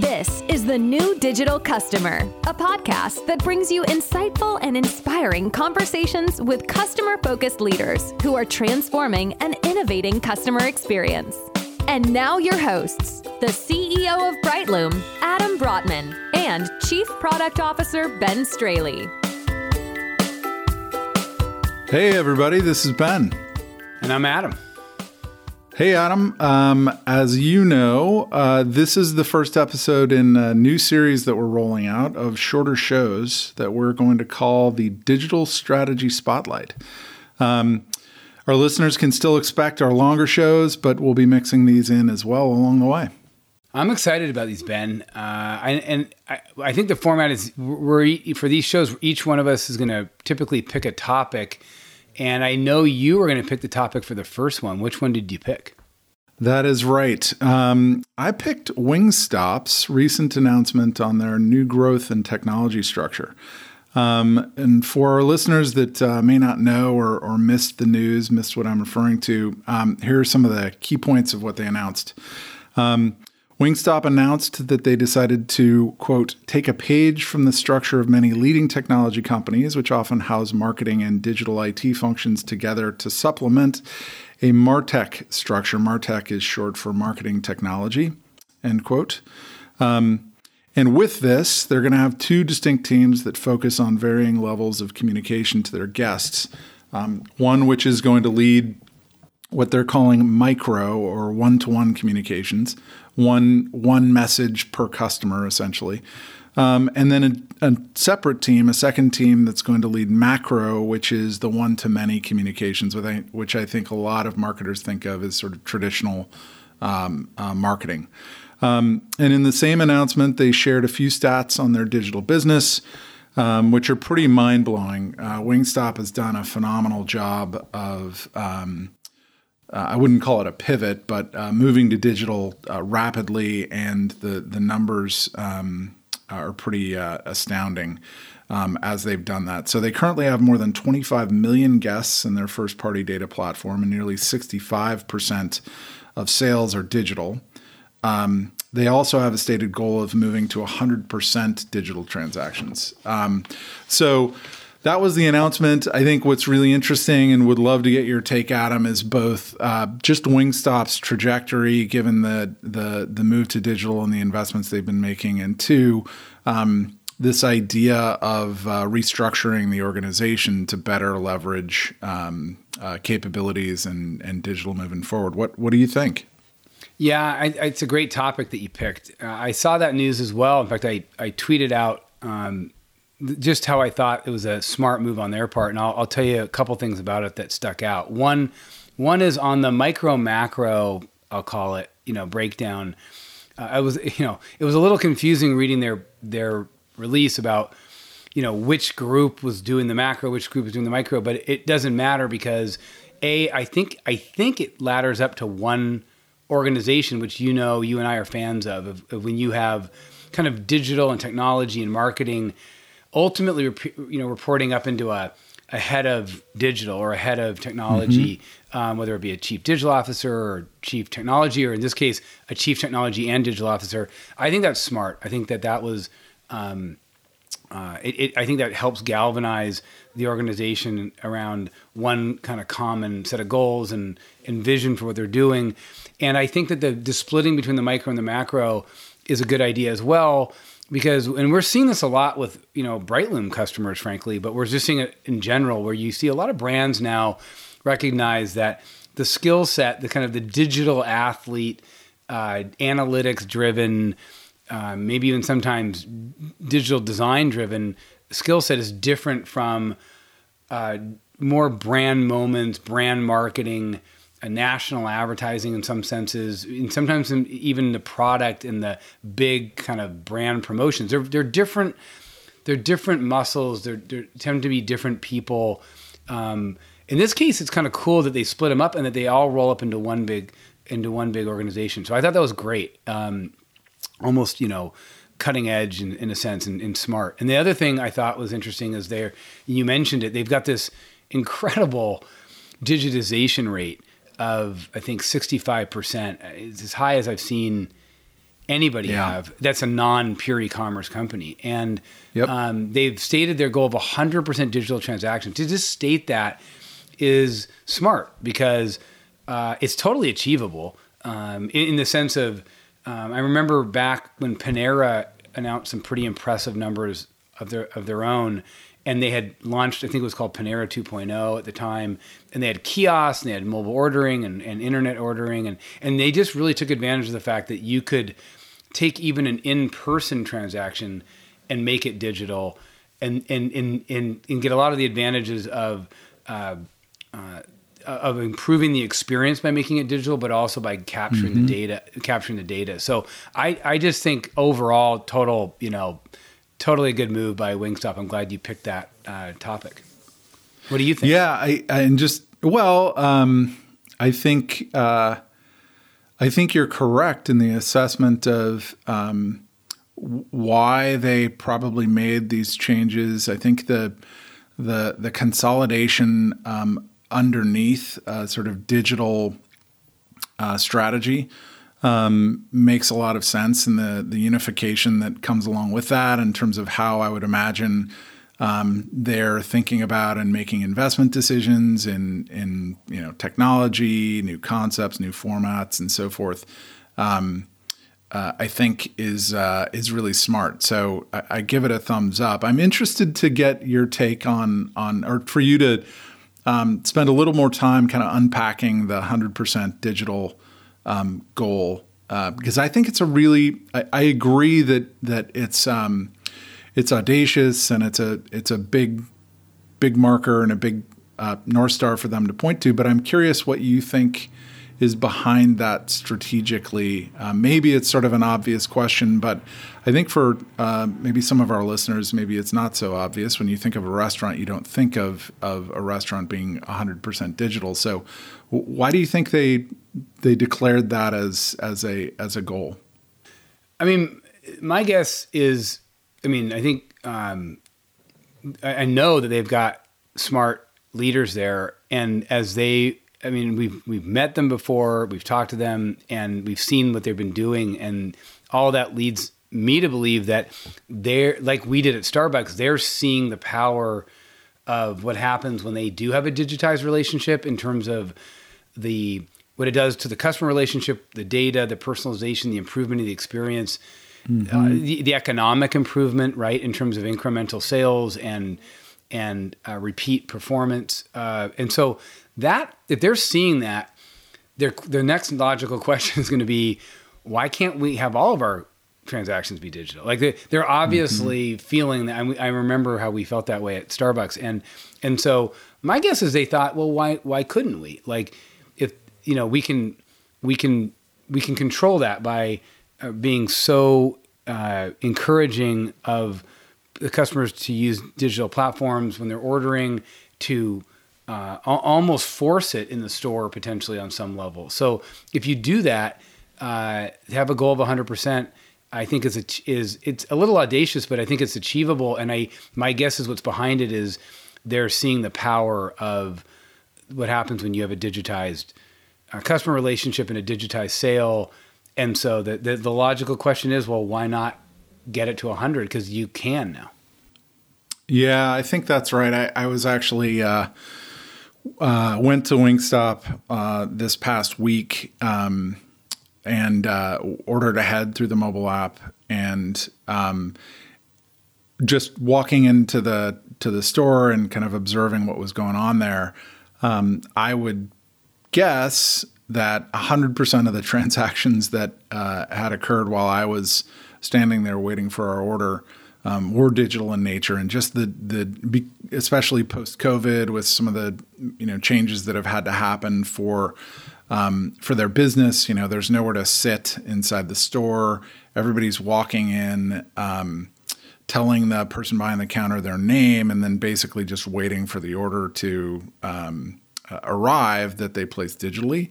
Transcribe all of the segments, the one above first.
This is The New Digital Customer, a podcast that brings you insightful and inspiring conversations with customer focused leaders who are transforming and innovating customer experience. And now, your hosts, the CEO of Brightloom, Adam Brotman, and Chief Product Officer Ben Straley. Hey, everybody, this is Ben. And I'm Adam. Hey, Adam. Um, as you know, uh, this is the first episode in a new series that we're rolling out of shorter shows that we're going to call the Digital Strategy Spotlight. Um, our listeners can still expect our longer shows, but we'll be mixing these in as well along the way. I'm excited about these, Ben. Uh, I, and I, I, think the format is we're for these shows. Each one of us is going to typically pick a topic and I know you were going to pick the topic for the first one. Which one did you pick? That is right. Um, I picked Wingstop's recent announcement on their new growth and technology structure. Um, and for our listeners that uh, may not know or, or, missed the news, missed what I'm referring to, um, here are some of the key points of what they announced. Um, Wingstop announced that they decided to, quote, take a page from the structure of many leading technology companies, which often house marketing and digital IT functions together to supplement a MarTech structure. MarTech is short for marketing technology, end quote. Um, and with this, they're going to have two distinct teams that focus on varying levels of communication to their guests. Um, one which is going to lead what they're calling micro or one-to-one communications, one one message per customer essentially. Um, and then a, a, separate team, a second team that's going to lead macro, which is the one to many communications, which I think a lot of marketers think of as sort of traditional um, uh, marketing. Um, and in the same announcement, they shared a few stats on their digital business, um, which are pretty mind blowing. Uh, Wingstop has done a phenomenal job of um, uh, I wouldn't call it a pivot, but uh, moving to digital uh, rapidly, and the the numbers um, are pretty uh, astounding um, as they've done that. So they currently have more than 25 million guests in their first party data platform, and nearly 65 percent of sales are digital. Um, they also have a stated goal of moving to 100% digital transactions. Um, so that was the announcement. I think what's really interesting and would love to get your take, Adam, is both uh, just Wingstop's trajectory, given the the the move to digital and the investments they've been making, and two, um, this idea of uh, restructuring the organization to better leverage um, uh, capabilities and and digital moving forward. What what do you think? Yeah, I, it's a great topic that you picked. Uh, I saw that news as well. In fact, I I tweeted out. Um, just how I thought it was a smart move on their part, and I'll, I'll tell you a couple things about it that stuck out. One, one is on the micro macro, I'll call it, you know, breakdown. Uh, I was, you know, it was a little confusing reading their their release about, you know, which group was doing the macro, which group was doing the micro, but it doesn't matter because a, I think I think it ladders up to one organization, which you know, you and I are fans of, of, of when you have kind of digital and technology and marketing ultimately, you know, reporting up into a, a head of digital or a head of technology, mm-hmm. um, whether it be a chief digital officer or chief technology, or in this case, a chief technology and digital officer. I think that's smart. I think that that was, um, uh, it, it, I think that helps galvanize the organization around one kind of common set of goals and, and vision for what they're doing. And I think that the, the splitting between the micro and the macro is a good idea as well because and we're seeing this a lot with you know Brightloom customers, frankly, but we're just seeing it in general where you see a lot of brands now recognize that the skill set, the kind of the digital athlete, uh, analytics driven, uh, maybe even sometimes digital design driven skill set is different from uh, more brand moments, brand marketing national advertising in some senses, and sometimes even the product and the big kind of brand promotions. They're they're different. They're different muscles. They're, they tend to be different people. Um, in this case, it's kind of cool that they split them up and that they all roll up into one big into one big organization. So I thought that was great. Um, almost you know cutting edge in, in a sense and, and, smart. And the other thing I thought was interesting is there you mentioned it. They've got this incredible digitization rate of I think 65%. It's as high as I've seen anybody Yeah. have that's a non pure e commerce company. And Yep. um, they've stated their goal of 100% digital transactions. To just state that is smart because uh, it's totally achievable um, in, in the sense of um, I remember back when Panera announced some pretty impressive numbers of their of their own, and they had launched I think it was called Panera 2.0 at the time, and they had kiosks and they had mobile ordering and, and internet ordering, and and they just really took advantage of the fact that you could take even an in person transaction and make it digital, and and and and, and get a lot of the advantages of. Uh, uh, of improving the experience by making it digital, but also by capturing the data, capturing the data. So I, I just think overall, total, you know, totally a good move by Wingstop. I'm glad you picked that uh, topic. What do you think? Yeah, I, and just well, um, I think uh, I think you're correct in the assessment of um, why they probably made these changes. I think the the the consolidation um, underneath uh, sort of digital uh, strategy um, makes a lot of sense, and the the unification that comes along with that in terms of how I would imagine um, they're thinking about and making investment decisions in in you know technology, new concepts, new formats, and so forth. Um, uh, I think is uh, is really smart. So I, I give it a thumbs up. I'm interested to get your take on on or for you to um, spend a little more time kind of unpacking the 100% digital um, goal uh, because I think it's a really I, I agree that that it's um, it's audacious and it's a it's a big big marker and a big uh, north star for them to point to. But I'm curious what you think is behind that strategically. Uh, maybe it's sort of an obvious question, but I think for uh, maybe some of our listeners, maybe it's not so obvious. When you think of a restaurant, you don't think of of a restaurant being 100% digital. So, w- why do you think they they declared that as as a as a goal? I mean, my guess is, I mean, I think um, I, I know that they've got smart leaders there, and as they, I mean, we've we've met them before, we've talked to them, and we've seen what they've been doing, and all that leads me to believe that they're like we did at Starbucks. They're seeing the power of what happens when they do have a digitized relationship in terms of the what it does to the customer relationship, the data, the personalization, the improvement of the experience, uh, the, the economic improvement, right, in terms of incremental sales and and uh, repeat performance. Uh, and so that if they're seeing that, their their next logical question is going to be, why can't we have all of our transactions be digital? Like they, they're obviously feeling that. I, I remember how we felt that way at Starbucks, and and so my guess is they thought, well, why why couldn't we? Like you know we can we can we can control that by uh, being so uh, encouraging of the customers to use digital platforms when they're ordering to uh, al- almost force it in the store potentially on some level. So if you do that, uh, have a goal of 100%. I think is ach- is it's a little audacious, but I think it's achievable. And I my guess is what's behind it is they're seeing the power of what happens when you have a digitized uh, customer relationship and a digitized sale. And so the, the the logical question is, well, why not get it to 100? Because you can now. Yeah, I think that's right. I, I was actually uh, uh, went to Wingstop uh, this past week um, and uh, ordered ahead through the mobile app, and um, just walking into the to the store and kind of observing what was going on there. Um, I would guess that 100% of the transactions that uh, had occurred while I was standing there waiting for our order um, were digital in nature, and just the the especially post COVID with some of the you know changes that have had to happen for um, for their business. You know, there's nowhere to sit inside the store. Everybody's walking in. Um, telling the person behind the counter their name and then basically just waiting for the order to um, arrive that they place digitally.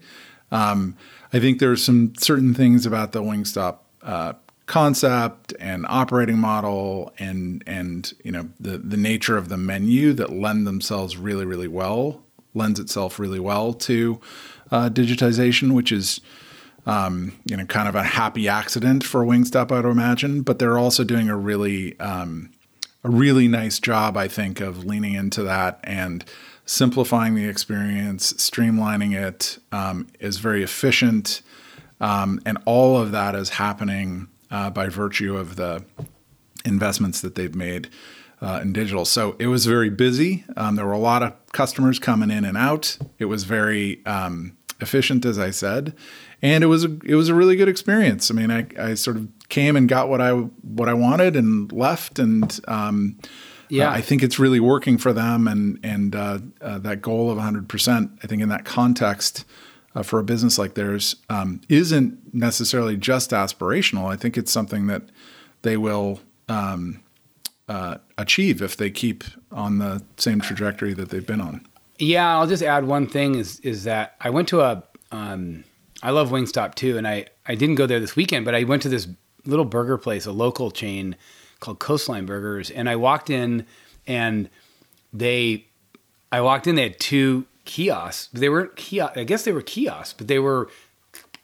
Um, I think there are some certain things about the Wingstop uh, concept and operating model and and you know the the nature of the menu that lend themselves really really well lends itself really well to uh, digitization, which is um, you know, kind of a happy accident for Wingstop, I'd imagine. But they're also doing a really, um, a really nice job, I think, of leaning into that and simplifying the experience, streamlining it um, is very efficient, um, and all of that is happening uh, by virtue of the investments that they've made uh, in digital. So it was very busy. Um, there were a lot of customers coming in and out. It was very um, efficient, as I said, and it was a, it was a really good experience. I mean, I, I sort of came and got what I what I wanted and left, and um, yeah, uh, I think it's really working for them. And and uh, uh, that goal of 100, percent I think in that context. Uh, for a business like theirs, um, isn't necessarily just aspirational. I think it's something that they will um, uh, achieve if they keep on the same trajectory that they've been on. Yeah, I'll just add one thing is is that I went to a um, I love Wingstop too, and I I didn't go there this weekend, but I went to this little burger place, a local chain called Coastline Burgers, and I walked in and they I walked in they had two kiosks. They weren't kiosk I guess they were kiosks, but they were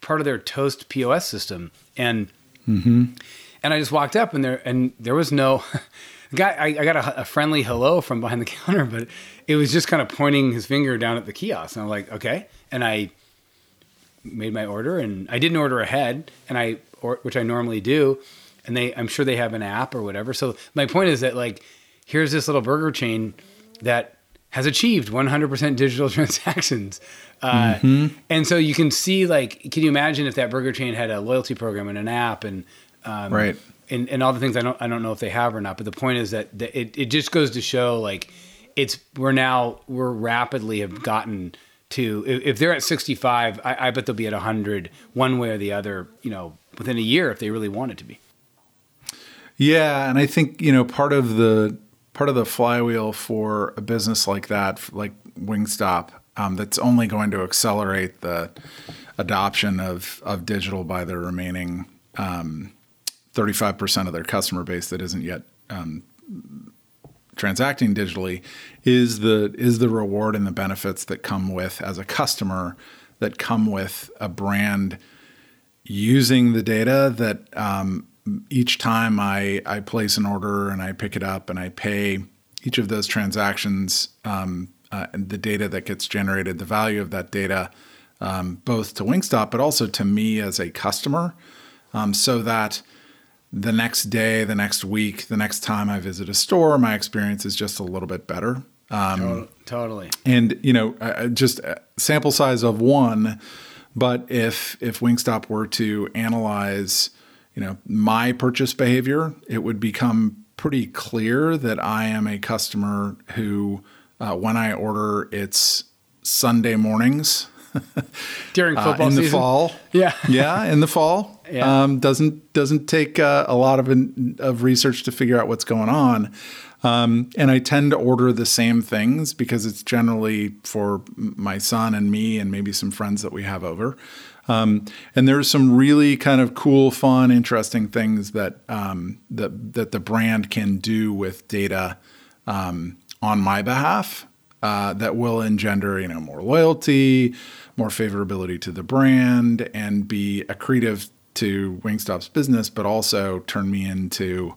part of their Toast POS system, and mm-hmm. and I just walked up and there and there was no guy. I, I got a, a, friendly hello from behind the counter, but it was just kind of pointing his finger down at the kiosk, and I'm like, okay, and I made my order, and I didn't order ahead, and I or, which I normally do, and they I'm sure they have an app or whatever. So my point is that like here's this little burger chain that has achieved 100% digital transactions. Uh, mm-hmm. And so you can see, like, can you imagine if that burger chain had a loyalty program and an app and um, right and, and all the things I don't I don't know if they have or not. But the point is that it it just goes to show like it's we're now we're rapidly have gotten to if, if they're at 65, I, I bet they'll be at 100 one way or the other. You know, within a year if they really wanted to be. Yeah, and I think you know part of the part of the flywheel for a business like that, like Wingstop, um, that's only going to accelerate the adoption of of digital by the remaining um, 35% of their customer base that isn't yet um, transacting digitally is the is the reward and the benefits that come with as a customer that come with a brand using the data that um, each time I, I place an order and I pick it up and I pay each of those transactions um, uh, and the data that gets generated, the value of that data, um, both to Wingstop but also to me as a customer, um, so that the next day, the next week, the next time I visit a store, my experience is just a little bit better. Um, totally. And you know, just sample size of one. But if if Wingstop were to analyze, you know, my purchase behavior, it would become pretty clear that I am a customer who, uh, when I order, it's Sunday mornings during uh, football uh, in season. the fall. Yeah, yeah, in the fall. Yeah. Um, doesn't doesn't take uh, a lot of of research to figure out what's going on. Um, and I tend to order the same things because it's generally for my son and me and maybe some friends that we have over. Um, and there's some really kind of cool, fun, interesting things that um, that that the brand can do with data um, on my behalf uh, that will engender you know more loyalty, more favorability to the brand, and be accretive to Wingstop's business, but also turn me into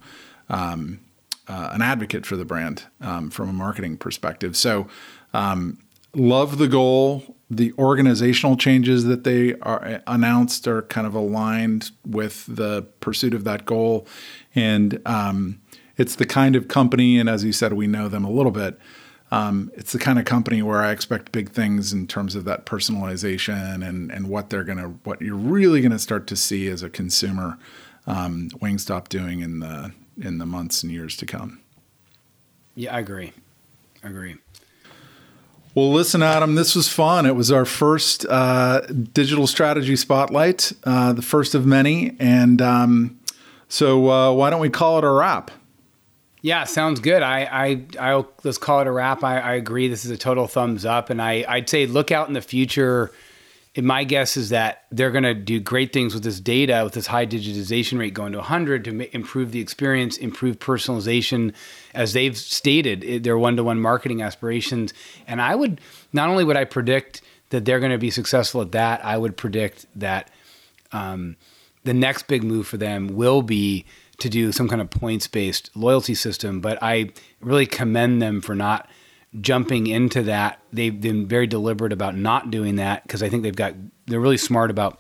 um, uh, an advocate for the brand um, from a marketing perspective. So, um, love the goal. The organizational changes that they are announced are kind of aligned with the pursuit of that goal, and um, it's the kind of company. And as you said, we know them a little bit um, it's the kind of company where I expect big things in terms of that personalization and and what they're gonna what you're really gonna start to see as a consumer um, Wingstop doing in the in the months and years to come. Yeah, I agree. I agree. Well, listen, Adam, this was fun. It was our first uh, digital strategy spotlight, uh, the first of many, and um, so uh, why don't we call it a wrap? Yeah, sounds good. I, I, I'll let's call it a wrap. I, I agree. This is a total thumbs up, and I, I'd say look out in the future. And my guess is that they're going to do great things with this data, with this high digitization rate going to 100 to improve the experience, improve personalization, as they've stated their one-to-one marketing aspirations. And I would not only would I predict that they're going to be successful at that, I would predict that um, the next big move for them will be to do some kind of points based loyalty system. But I really commend them for not jumping into that. They've been very deliberate about not doing that because I think they've got, they're really smart about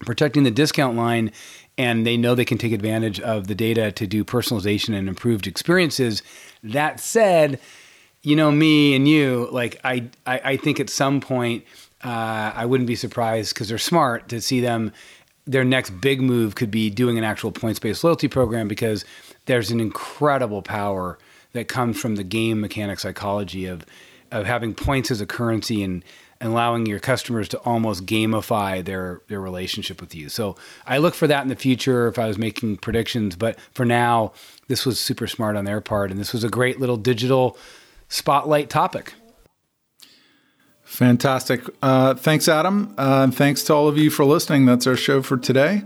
protecting the discount line and they know they can take advantage of the data to do personalization and improved experiences. That said, you know me and you, like I, I, I think at some point uh, I wouldn't be surprised because they're smart to see them. Their next big move could be doing an actual points-based loyalty program because there's an incredible power that comes from the game mechanic psychology of of having points as a currency and allowing your customers to almost gamify their their relationship with you. So I look for that in the future if I was making predictions. But for now, this was super smart on their part, and this was a great little digital spotlight topic. Fantastic. Uh, thanks, Adam. Uh, and thanks to all of you for listening. That's our show for today.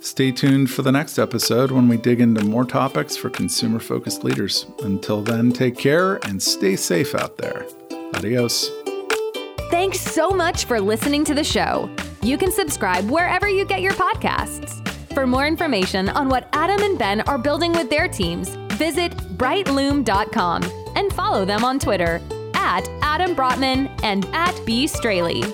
Stay tuned for the next episode when we dig into more topics for consumer focused leaders. Until then, take care and stay safe out there. Adios. Thanks so much for listening to the show. You can subscribe wherever you get your podcasts. For more information on what Adam and Ben are building with their teams, visit brightloom.com and follow them on Twitter at Adam Brotman and at B. Straley.